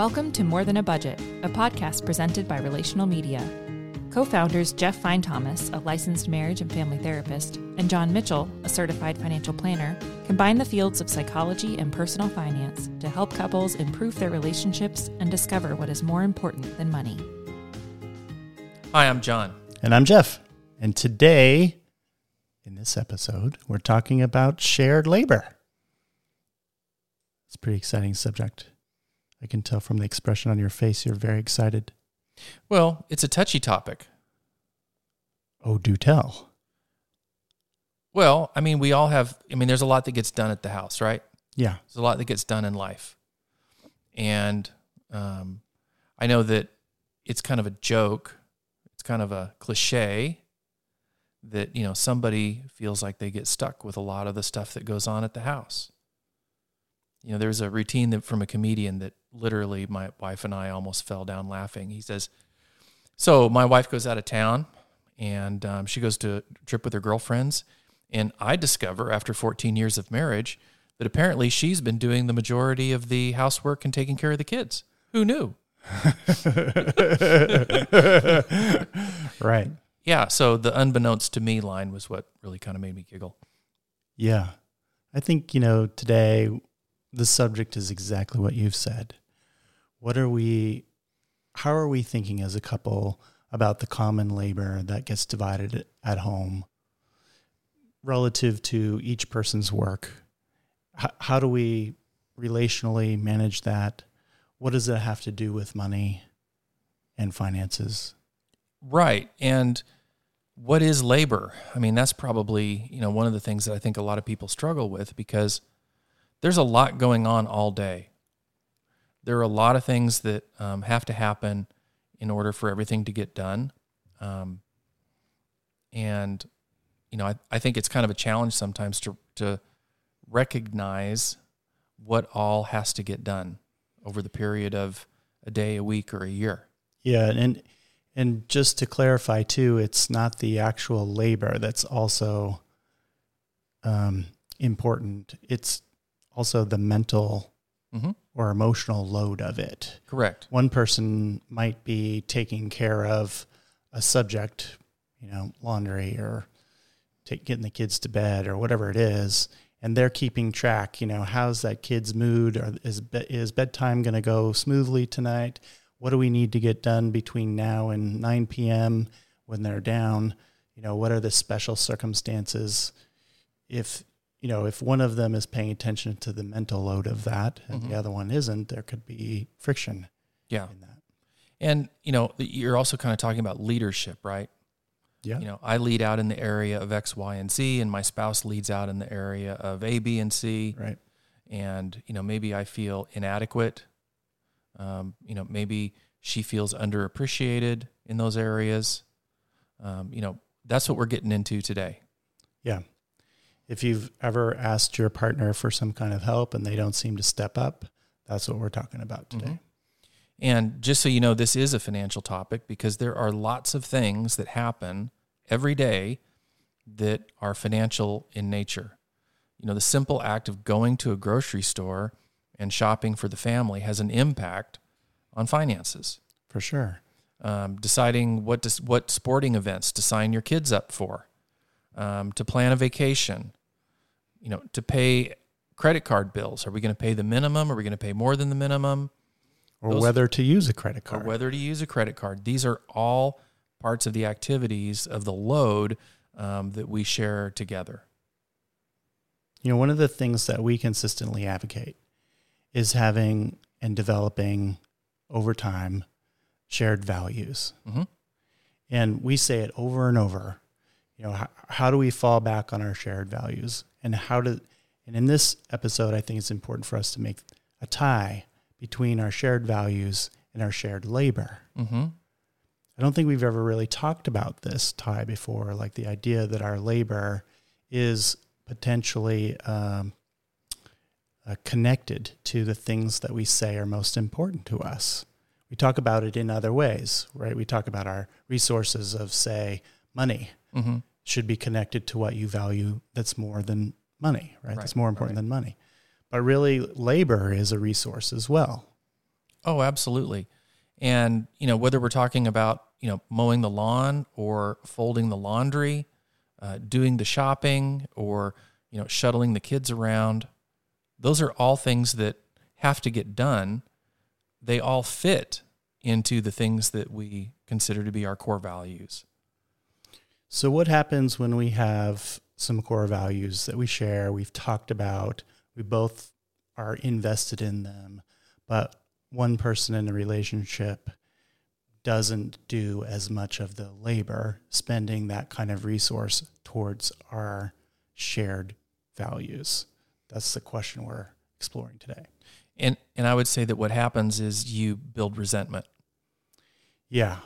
Welcome to More Than a Budget, a podcast presented by Relational Media. Co founders Jeff Fine Thomas, a licensed marriage and family therapist, and John Mitchell, a certified financial planner, combine the fields of psychology and personal finance to help couples improve their relationships and discover what is more important than money. Hi, I'm John. And I'm Jeff. And today, in this episode, we're talking about shared labor. It's a pretty exciting subject. I can tell from the expression on your face you're very excited. Well, it's a touchy topic. Oh, do tell. Well, I mean, we all have, I mean, there's a lot that gets done at the house, right? Yeah. There's a lot that gets done in life. And um, I know that it's kind of a joke, it's kind of a cliche that, you know, somebody feels like they get stuck with a lot of the stuff that goes on at the house. You know, there's a routine that from a comedian that literally my wife and I almost fell down laughing. He says, So my wife goes out of town and um, she goes to a trip with her girlfriends. And I discover after 14 years of marriage that apparently she's been doing the majority of the housework and taking care of the kids. Who knew? right. Yeah. So the unbeknownst to me line was what really kind of made me giggle. Yeah. I think, you know, today the subject is exactly what you've said. What are we, how are we thinking as a couple about the common labor that gets divided at home relative to each person's work? How, how do we relationally manage that? What does it have to do with money and finances? Right. And what is labor? I mean, that's probably, you know, one of the things that I think a lot of people struggle with because there's a lot going on all day. There are a lot of things that um, have to happen in order for everything to get done. Um, and, you know, I, I think it's kind of a challenge sometimes to, to recognize what all has to get done over the period of a day, a week, or a year. Yeah. And, and just to clarify too, it's not the actual labor that's also um, important. It's also the mental mm-hmm. or emotional load of it. Correct. One person might be taking care of a subject, you know, laundry or take, getting the kids to bed or whatever it is, and they're keeping track. You know, how's that kid's mood? Or is is bedtime going to go smoothly tonight? What do we need to get done between now and 9 p.m. when they're down? You know, what are the special circumstances? If you know, if one of them is paying attention to the mental load of that and Mhm. the other one isn't, there could be friction Yeah. in that. And, you know, you're also kind of talking about leadership, right? Yeah. You know, I lead out in the area of X, Y, and Z, and my spouse leads out in the area of A, B, and C. Right. And, you know, maybe I feel inadequate. Um, you know, maybe she feels underappreciated in those areas. Um, you know, that's what we're getting into today. Yeah. If you've ever asked your partner for some kind of help and they don't seem to step up, that's what we're talking about today. Mhm. And just so you know, this is a financial topic because there are lots of things that happen every day that are financial in nature. You know, the simple act of going to a grocery store and shopping for the family has an impact on finances. For sure. Um, deciding what to, what sporting events to sign your kids up for, um, to plan a vacation, you know, to pay credit card bills. Are we going to pay the minimum? Are we going to pay more than the minimum? Or Those- whether to use a credit card. or whether to use a credit card. These are all parts of the activities of the load um, that we share together. You know, one of the things that we consistently advocate is having and developing over time shared values. Mhm. And we say it over and over. You know, how, how do we fall back on our shared values? And how do, and in this episode, I think it's important for us to make a tie between our shared values and our shared labor. Mm-hmm. I don't think we've ever really talked about this tie before, like the idea that our labor is potentially um, uh, connected to the things that we say are most important to us. We talk about it in other ways, right? We talk about our resources of, say, money Mm-hmm. Should be connected to what you value that's more than money, right? Right, That's more important right. than money. But really, labor is a resource as well. Oh, absolutely. And, you know, whether we're talking about, you know, mowing the lawn or folding the laundry, uh, doing the shopping or, you know, shuttling the kids around, those are all things that have to get done. They all fit into the things that we consider to be our core values. So, what happens when we have some core values that we share, we've talked about, we both are invested in them, but one person in the relationship doesn't do as much of the labor, spending that kind of resource towards our shared values? That's the question we're exploring today. And and I would say that what happens is you build resentment. Yeah.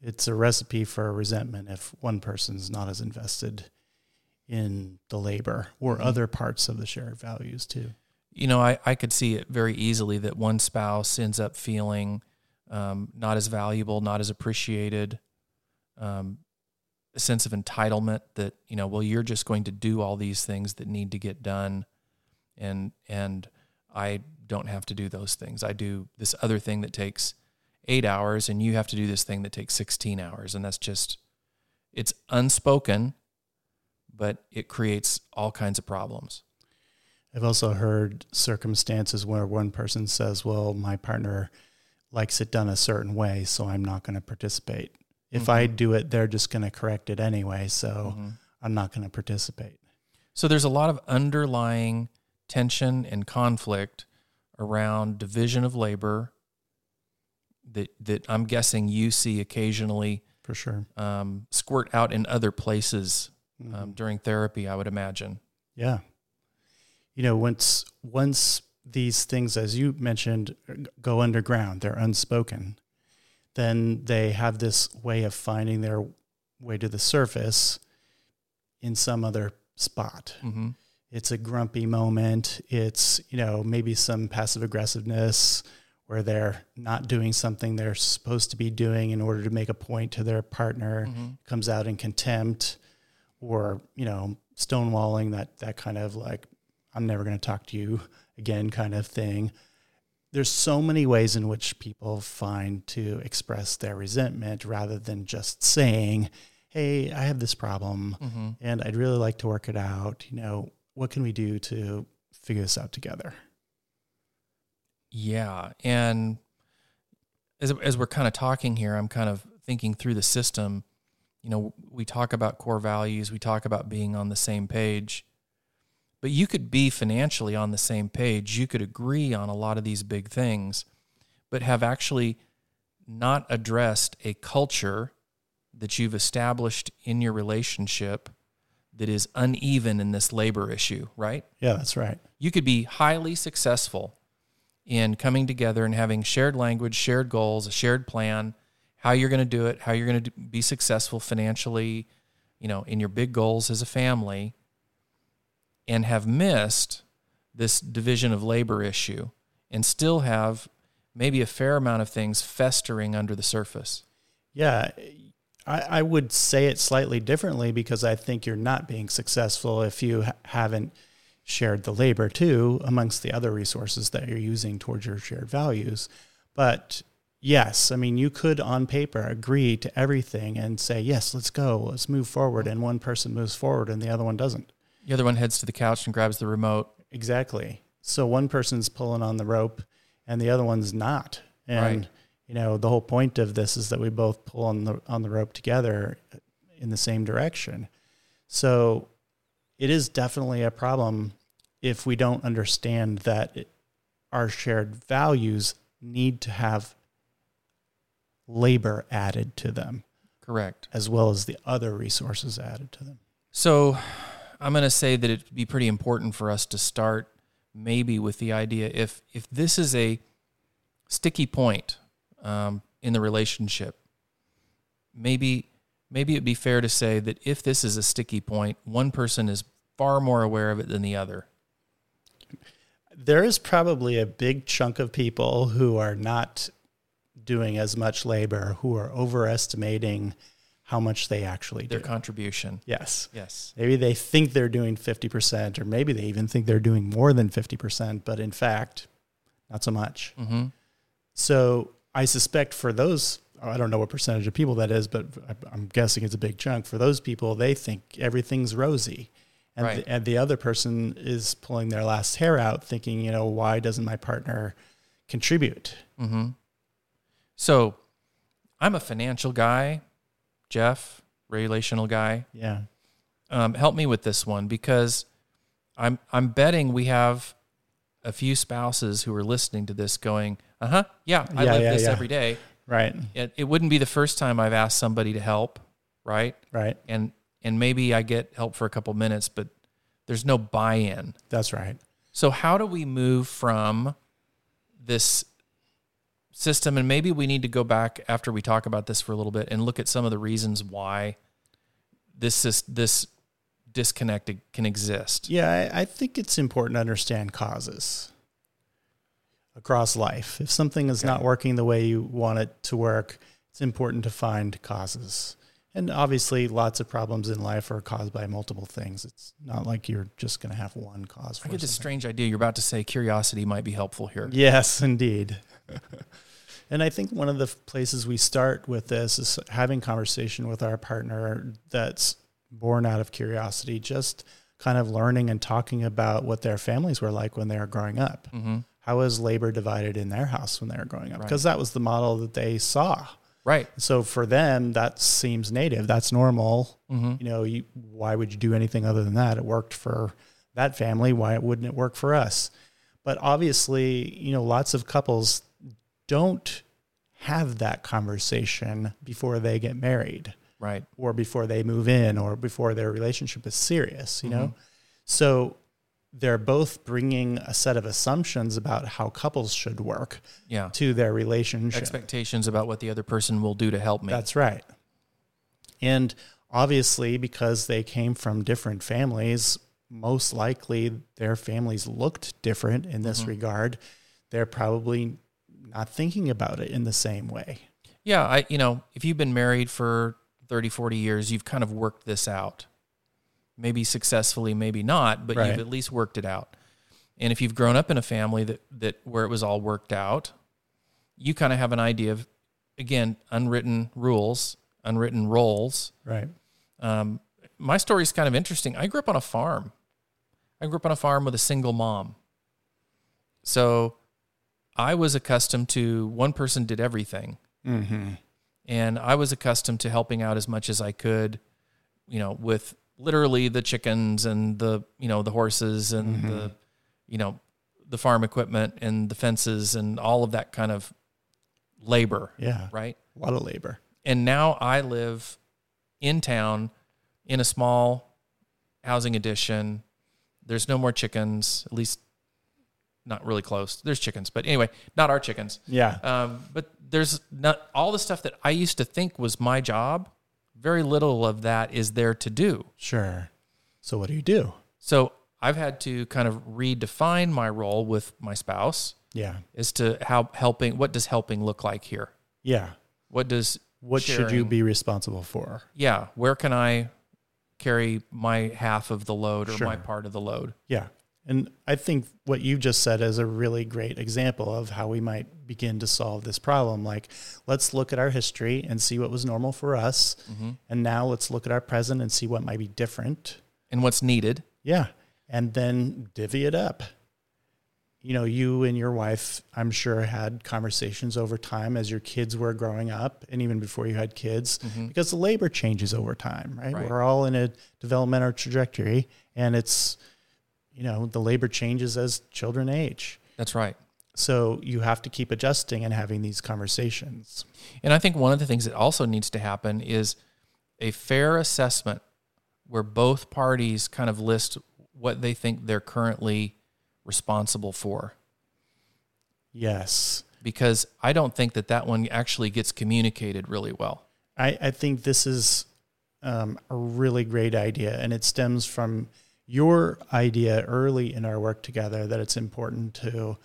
It's a recipe for resentment if one person's not as invested in the labor or Mhm. other parts of the shared values too. You know, I, I could see it very easily that one spouse ends up feeling um, not as valuable, not as appreciated, um, a sense of entitlement that, you know, well, you're just going to do all these things that need to get done. And, and I don't have to do those things. I do this other thing that takes eight hours and you have to do this thing that takes 16 hours. And that's just, it's unspoken, but it creates all kinds of problems. I've also heard circumstances where one person says, Well, my partner likes it done a certain way, so I'm not going to participate. If I Mhm. do it, they're just going to correct it anyway, so Mhm. I'm not going to participate. So there's a lot of underlying tension and conflict around division of labor that that I'm guessing you see occasionally For sure. um, squirt out in other places um, Mhm. during therapy. I would imagine. Yeah. You know, once once these things, as you mentioned, go underground, they're unspoken, then they have this way of finding their way to the surface in some other spot. hmm It's a grumpy moment. It's, you know, maybe some passive aggressiveness where they're not doing something they're supposed to be doing in order to make a point to their partner hmm comes out in contempt or you know stonewalling that that kind of like i'm never going to talk to you again kind of thing. There's so many ways in which people find to express their resentment rather than just saying hey i have this problem hmm and i'd really like to work it out. You know what can we do to figure this out together Yeah, and as as we're kind of talking here, I'm kind of thinking through the system. You know, we talk about core values, we talk about being on the same page. But you could be financially on the same page. You could agree on a lot of these big things, but have actually not addressed a culture that you've established in your relationship that is uneven in this labor issue, right? yeah that's right you could be highly successful in coming together and having shared language, shared goals, a shared plan, how you're going to do it, how you're going to be successful financially, you know, in your big goals as a family, and have missed this division of labor issue and still have maybe a fair amount of things festering under the surface. Yeah, I, would say it slightly differently because I think you're not being successful if you haven't shared the labor too amongst the other resources that you're using towards your shared values. But yes, I mean, you could on paper agree to everything and say, yes, let's go, let's move forward. And one person moves forward and the other one doesn't. The other one heads to the couch and grabs the remote. Exactly. So one person's pulling on the rope and the other one's not. And Right. you know, the whole point of this is that we both pull on the on the rope together in the same direction. So it is definitely a problem if we don't understand that it, our shared values need to have labor added to them Correct. as well as the other resources added to them. So I'm going to say that it'd be pretty important for us to start maybe with the idea if if this is a sticky point um, in the relationship, maybe maybe it'd be fair to say that if this is a sticky point, one person is far more aware of it than the other. There is probably a big chunk of people who are not doing as much labor, who are overestimating how much they actually do. Their do. contribution. yes. Yes. Maybe they think they're doing 50%, or maybe they even think they're doing more than 50%, but in fact, not so much. Mm-hmm. So I suspect for those, I don't know what percentage of people that is, but I'm guessing it's a big chunk. For those people, they think everything's rosy. And, Right. the, and the other person is pulling their last hair out, thinking, you know, why doesn't my partner contribute? Mm-hmm. So I'm a financial guy, Jeff, relational guy. Yeah. Um, help me with this one because I'm I'm betting we have a few spouses who are listening to this going, uh huh, yeah, I Yeah, live yeah, this yeah. every day. Right. It, it wouldn't be the first time I've asked somebody to help, right? Right. And and maybe I get help for a couple minutes, but there's no buy-in. That's right. So how do we move from this system and maybe we need to go back after we talk about this for a little bit and look at some of the reasons why this is this disconnect can exist. Yeah, I, I think it's important to understand causes across life. If something is not working the way you want it to work, it's important to find causes. And obviously, lots of problems in life are caused by multiple things. It's not like you're just going to have one cause for I get this strange idea you're about to say curiosity might be helpful here. Yes, indeed. and I think one of the places we start with this is having conversation with our partner that's born out of curiosity, just kind of learning and talking about what their families were like when they were growing up. hmm How was labor divided in their house when they were growing up? Right. Because that was the model that they saw. Right. So for them, that seems native. That's normal. hmm You know, you, why would you do anything other than that? It worked for that family. Why wouldn't it work for us? But obviously, you know, lots of couples don't have that conversation before they get married Right. or before they move in or before their relationship is serious, you know? Mhm. So they're both bringing a set of assumptions about how couples should work Yeah. to their relationship. Expectations about what the other person will do to help me. That's right. And obviously, because they came from different families, most likely their families looked different in this Mhm. regard. They're probably not thinking about it in the same way. Yeah, I you know, if you've been married for 30, 40 years, you've kind of worked this out. Maybe successfully, maybe not, but Right. you've at least worked it out. And if you've grown up in a family that that where it was all worked out, you kind of have an idea of again, unwritten rules, unwritten roles. Right. Um, my story is kind of interesting. I grew up on a farm. I grew up on a farm with a single mom. So I was accustomed to one person did everything Mm-hmm. and I was accustomed to helping out as much as I could, you know, with literally the chickens and the you know the horses and the you know the farm equipment and the fences and all of that kind of labor, Yeah. right? A lot of labor. And now I live in town in a small housing addition. There's no more chickens, at least not really close. There's chickens, but anyway, not our chickens. Yeah. Um, but there's not all the stuff that I used to think was my job. Very little of that is there to do. Sure. So what do you do? So I've had to kind of redefine my role with my spouse Yeah. as to how helping. What does helping look like here? Yeah. What does What should you be responsible for? Yeah, where can I carry my half of the load or Sure. my part of the load? Yeah. And I think what you just said is a really great example of how we might begin to solve this problem. Like, let's look at our history and see what was normal for us. Mm-hmm. And now let's look at our present and see what might be different. And what's needed? Yeah. And then divvy it up. You know, you and your wife, I'm sure, had conversations over time as your kids were growing up and even before you had kids, Mhm. because the labor changes over time, right? Right. We're all in a developmental trajectory and it's, you know, the labor changes as children age. That's right. So you have to keep adjusting and having these conversations. And I think one of the things that also needs to happen is a fair assessment where both parties kind of list what they think they're currently responsible for. Yes. Because I don't think that that one actually gets communicated really well. I, I think this is um, a really great idea, and it stems from your idea early in our work together that it's important to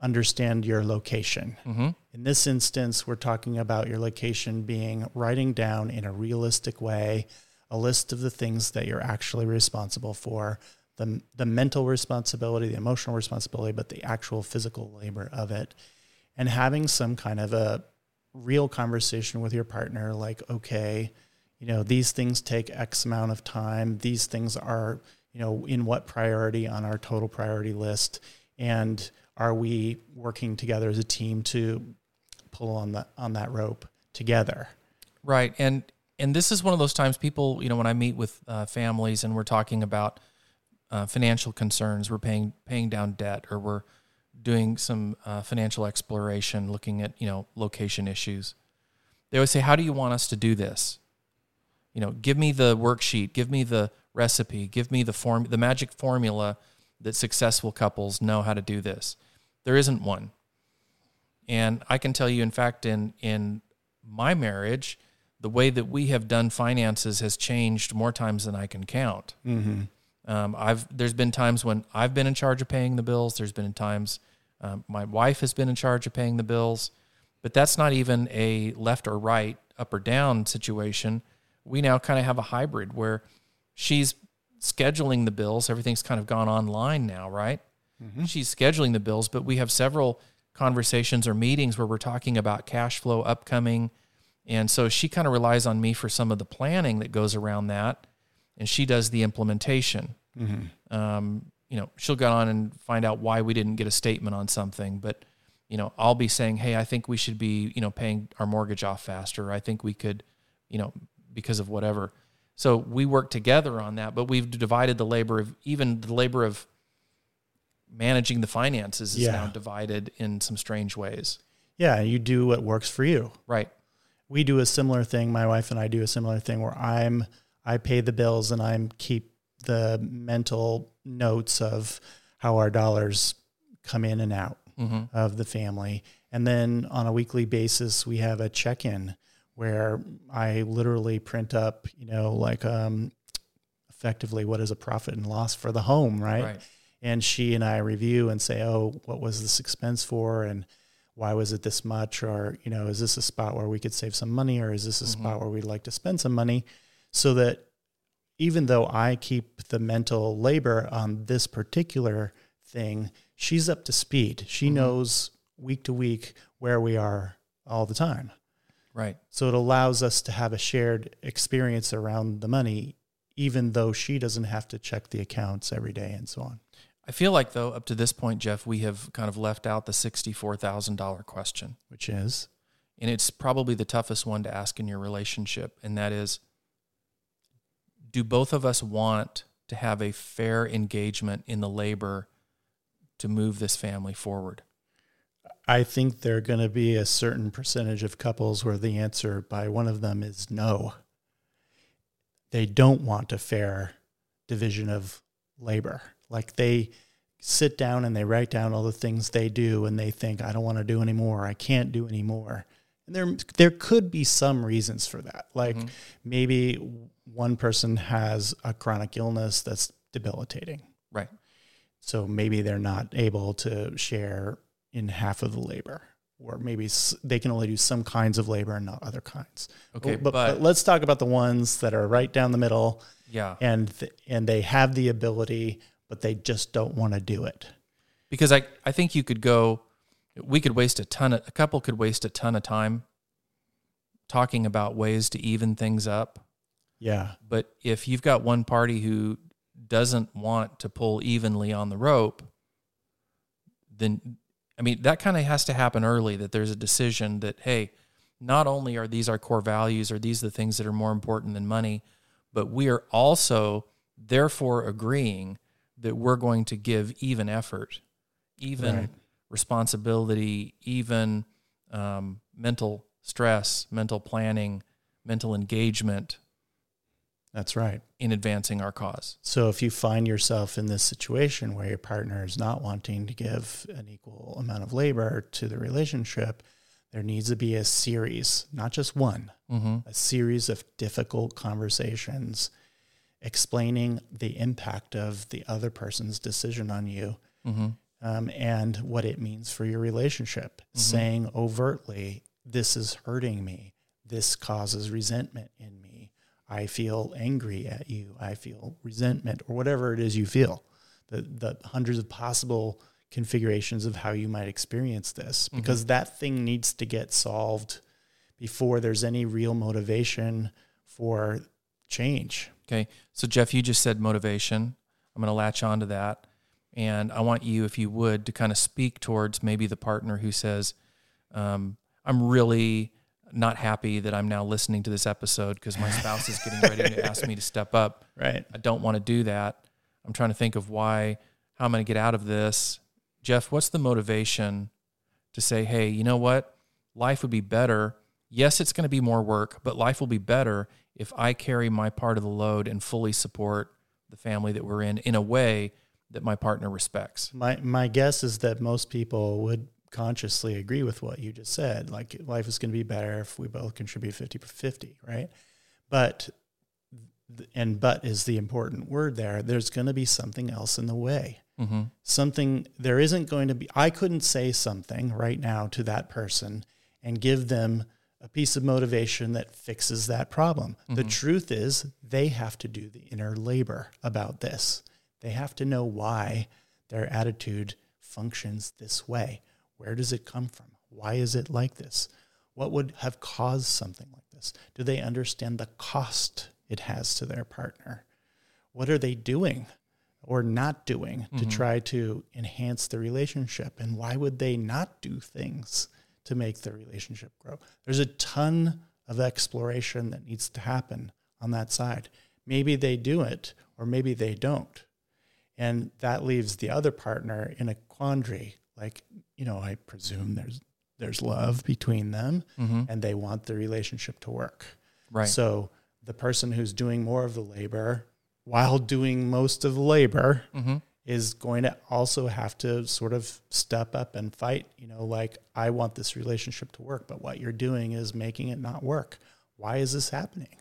understand your location. Mm-hmm. In this instance, we're talking about your location being writing down in a realistic way a list of the things that you're actually responsible for the, the mental responsibility, the emotional responsibility, but the actual physical labor of it. and having some kind of a real conversation with your partner like okay you know these things take x amount of time these things are you know in what priority on our total priority list and are we working together as a team to pull on that on that rope together Right, and and this is one of those times people, you know, when I meet with uh, families and we're talking about uh, financial concerns, we're paying paying down debt, or we're doing some uh, financial exploration, looking at you know location issues. They always say, "How do you want us to do this?" You know, give me the worksheet, give me the recipe, give me the form, the magic formula that successful couples know how to do this. There isn't one, and I can tell you, in fact, in in my marriage the way that we have done finances has changed more times than I can count. mm-hmm. Um, I've there's been times when I've been in charge of paying the bills. There's been times um, my wife has been in charge of paying the bills, but that's not even a left or right, up or down situation. We now kind of have a hybrid where she's scheduling the bills. Everything's kind of gone online now, right? Mm-hmm. She's scheduling the bills, but we have several conversations or meetings where we're talking about cash flow upcoming and so she kind of relies on me for some of the planning that goes around that, and she does the implementation. Mm-hmm. Um, you know, she'll go on and find out why we didn't get a statement on something, but you know, I'll be saying, "Hey, I think we should be, you know, paying our mortgage off faster. I think we could, you know, because of whatever." So we work together on that, but we've divided the labor of even the labor of managing the finances is Yeah. now divided in some strange ways. yeah you do what works for you Right. we do a similar thing. My wife and I do a similar thing where I'm I pay the bills and I'm keep the mental notes of how our dollars come in and out hmm of the family. And then on a weekly basis, we have a check in where I literally print up, you know, like um, effectively what is a profit and loss for the home, right? Right. and she and I review and say, "Oh, what was this expense for?" and why was it this much or you know is this a spot where we could save some money or is this a Mhm. spot where we'd like to spend some money so that even though i keep the mental labor on this particular thing she's up to speed she Mhm. knows week to week where we are all the time Right. so it allows us to have a shared experience around the money even though she doesn't have to check the accounts every day and so on I feel like though up to this point, Jeff, we have kind of left out the sixty-four thousand dollar question, which is and it's probably the toughest one to ask in your relationship, and that is, do both of us want to have a fair engagement in the labor to move this family forward? I think there are going to be a certain percentage of couples where the answer by one of them is no. They don't want a fair division of labor. Like they sit down and they write down all the things they do and they think I don't want to do anymore. I can't do anymore. And there there could be some reasons for that. Like Mhm. maybe one person has a chronic illness that's debilitating. Right. So maybe they're not able to share in half of the labor, or maybe they can only do some kinds of labor and not other kinds. Okay, but, but, but let's talk about the ones that are right down the middle, yeah, and th- and they have the ability, but they just don't want to do it. because I I think you could go, we could waste a ton of a couple could waste a ton of time talking about ways to even things up. Yeah, But if you've got one party who doesn't want to pull evenly on the rope, then I mean that kind of has to happen early that there's a decision that hey, not only are these our core values or these the things that are more important than money, but we are also therefore agreeing that we're going to give even effort, even Right. responsibility, even um, mental stress, mental planning, mental engagement that's right. in advancing our cause. So if you find yourself in this situation where your partner is not wanting to give an equal amount of labor to the relationship, there needs to be a series, not just one, Mm-hmm. a series of difficult conversations explaining the impact of the other person's decision on you Mm-hmm. um, and what it means for your relationship. Mhm. Saying overtly, this is hurting me. This causes resentment in me. I feel angry at you. I feel resentment, or whatever it is you feel. The, the hundreds of possible configurations of how you might experience this because that thing needs to get solved before there's any real motivation for change. Okay. So, Jeff, you just said motivation. I'm going to latch on to that. And I want you, if you would, to kind of speak towards maybe the partner who says, um, I'm really not happy that I'm now listening to this episode because my spouse is getting ready to ask me to step up. Right. I don't want to do that. I'm trying to think of why, how I'm going to get out of this. Jeff, what's the motivation to say, hey, you know what? Life would be better. Yes, it's going to be more work, but life will be better if I carry my part of the load and fully support the family that we're in in a way that my partner respects. My my guess is that most people would consciously agree with what you just said. Like life is going to be better if we both contribute 50 50, right? But and but is the important word there. There's going to be something else in the way. Mm-hmm. Something there isn't going to be I couldn't say something right now to that person and give them a piece of motivation that fixes that problem. The truth is they have to do the inner labor about this. They have to know why their attitude functions this way. Where does it come from? Why is it like this? What would have caused something like this? Do they understand the cost it has to their partner? What are they doing or not doing to mm-hmm. try to enhance the relationship? And why would they not do things to make the relationship grow? There's a ton of exploration that needs to happen on that side. Maybe they do it or maybe they don't. And that leaves the other partner in a quandary. Like, you know, I presume there's there's love between them and they want the relationship to work. Right. So the person who's doing more of the labor while doing most of the labor Mm-hmm. is going to also have to sort of step up and fight, you know, like I want this relationship to work, but what you're doing is making it not work. Why is this happening?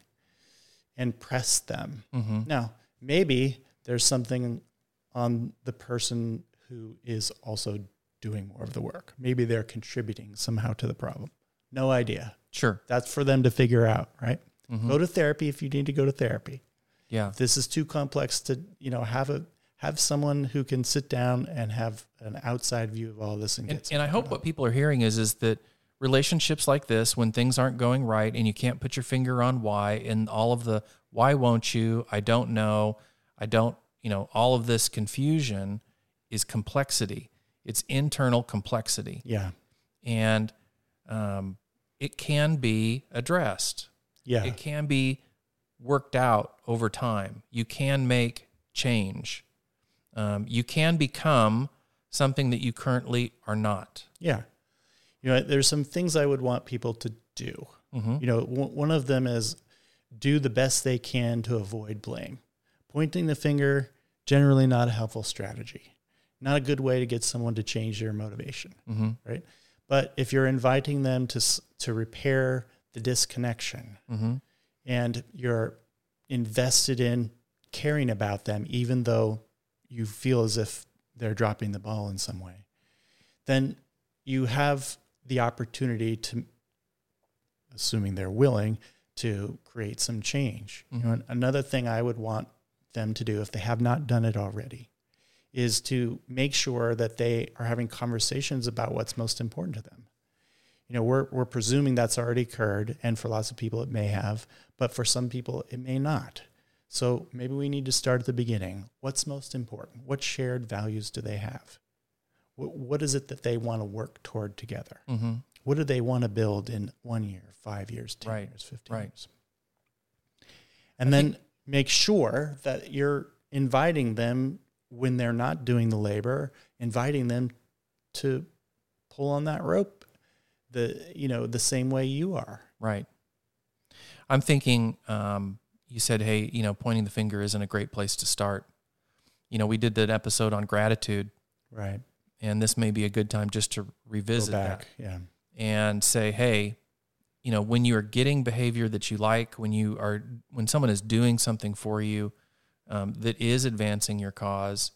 And press them. Mm-hmm. Now, maybe there's something on the person who is also doing more of the work. Maybe they're contributing somehow to the problem. No idea. Sure. That's for them to figure out, right? Mhm. Go to therapy if you need to go to therapy. Yeah. If this is too complex to, you know, have a have someone who can sit down and have an outside view of all this and And, get and I hope what people are hearing is is that relationships like this, when things aren't going right and you can't put your finger on why, and all of the why won't you, I don't know, I don't, you know, all of this confusion is complexity. It's internal complexity, Yeah. and um, it can be addressed. Yeah. It can be worked out over time. You can make change. Um, you can become something that you currently are not. Yeah. You know, there's some things I would want people to do. Mhm. You know, w- one of them is do the best they can to avoid blame. Pointing the finger, generally not a helpful strategy. Not a good way to get someone to change their motivation, Mm-hmm. right? But if you're inviting them to to repair the disconnection Mm-hmm. and you're invested in caring about them, even though you feel as if they're dropping the ball in some way, then you have the opportunity to, assuming they're willing, to create some change. You know, another thing I would want them to do, if they have not done it already, is to make sure that they are having conversations about what's most important to them. You know, we're, we're presuming that's already occurred, and for lots of people it may have, but for some people it may not. So maybe we need to start at the beginning. What's most important? What shared values do they have? What, what is it that they want to work toward together? Mm-hmm. What do they want to build in one year, five years, 10 Right, years, 15 right. years? And then make sure that you're inviting them when they're not doing the labor, inviting them to pull on that rope the you know the same way you are. Right. I'm thinking. Um, you said, "Hey, you know, pointing the finger isn't a great place to start." You know, we did that episode on gratitude, Right. and this may be a good time just to revisit that. Yeah. and say, hey, you know, when you are getting behavior that you like, when you are, when someone is doing something for you um, that is advancing your cause,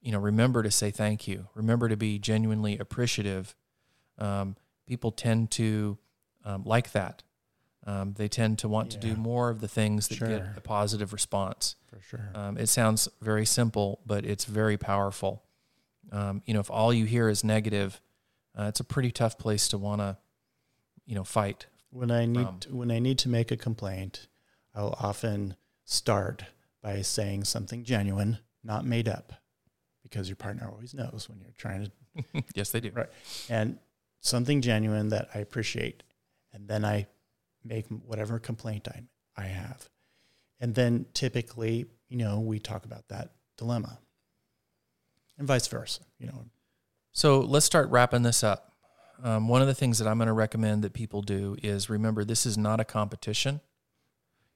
you know, remember to say thank you. Remember to be genuinely appreciative. Um, people tend to um, like that. Um, they tend to want to do more of the things that Sure. get a positive response. For sure. Um, it sounds very simple, but it's very powerful. Um, you know, if all you hear is negative, uh, it's a pretty tough place to want to, you know, fight. When I need to, when I need to make a complaint, I'll often start by saying something genuine, not made up, because your partner always knows when you're trying to yes, they do. Right. and something genuine that I appreciate, and then I make whatever complaint I I have, and then typically, you know, we talk about that dilemma, and vice versa. You know, So let's start wrapping this up. Um, one of the things that I'm going to recommend that people do is remember this is not a competition.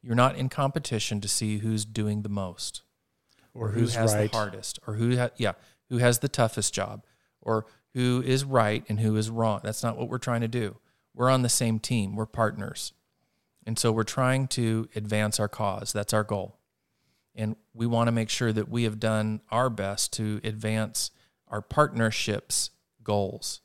You're not in competition to see who's doing the most, or who who's has right. the hardest, or who ha- yeah who has the toughest job, or who is right and who is wrong. That's not what we're trying to do. We're on the same team. We're partners, and so we're trying to advance our cause. That's our goal, and we want to make sure that we have done our best to advance our partnerships goals.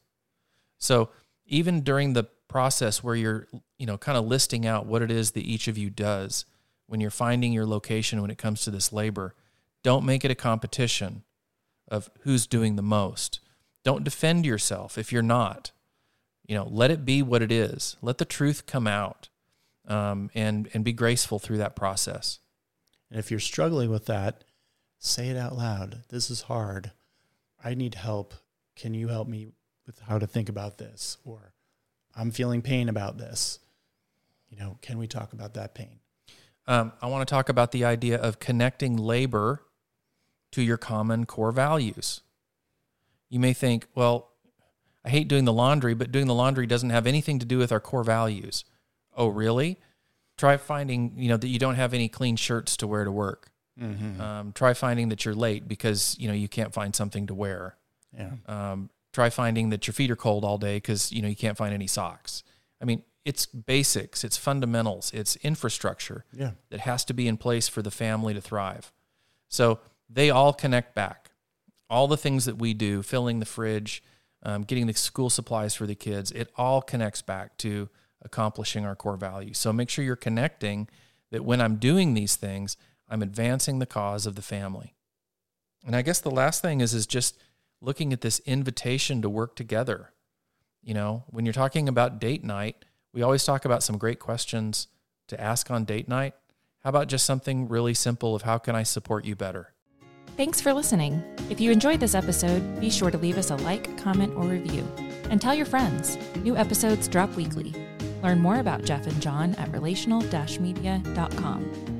So even during the process where you're, you know, kind of listing out what it is that each of you does, when you're finding your location when it comes to this labor, don't make it a competition of who's doing the most. Don't defend yourself if you're not. You know, let it be what it is. Let the truth come out, um, and and be graceful through that process. And if you're struggling with that, say it out loud. This is hard. I need help. Can you help me with how to think about this? Or I'm feeling pain about this. You know, can we talk about that pain? Um, I want to talk about the idea of connecting labor to your common core values. You may think, well, I hate doing the laundry, but doing the laundry doesn't have anything to do with our core values. Oh, really? Try finding, you know, that you don't have any clean shirts to wear to work. Mm-hmm. Um, try finding that you're late because you know you can't find something to wear. yeah. Um, try finding that your feet are cold all day because you know you can't find any socks. I mean, it's basics, it's fundamentals, it's infrastructure Yeah. that has to be in place for the family to thrive. So they all connect back. All the things that we do, filling the fridge, um, getting the school supplies for the kids, it all connects back to accomplishing our core values. So make sure you're connecting that when I'm doing these things, I'm advancing the cause of the family. And I guess the last thing is is just looking at this invitation to work together. You know, when you're talking about date night, we always talk about some great questions to ask on date night. How about just something really simple of how can I support you better? Thanks for listening. If you enjoyed this episode, be sure to leave us a like, comment, or review. And tell your friends. New episodes drop weekly. Learn more about Jeff and John at relational-media.com.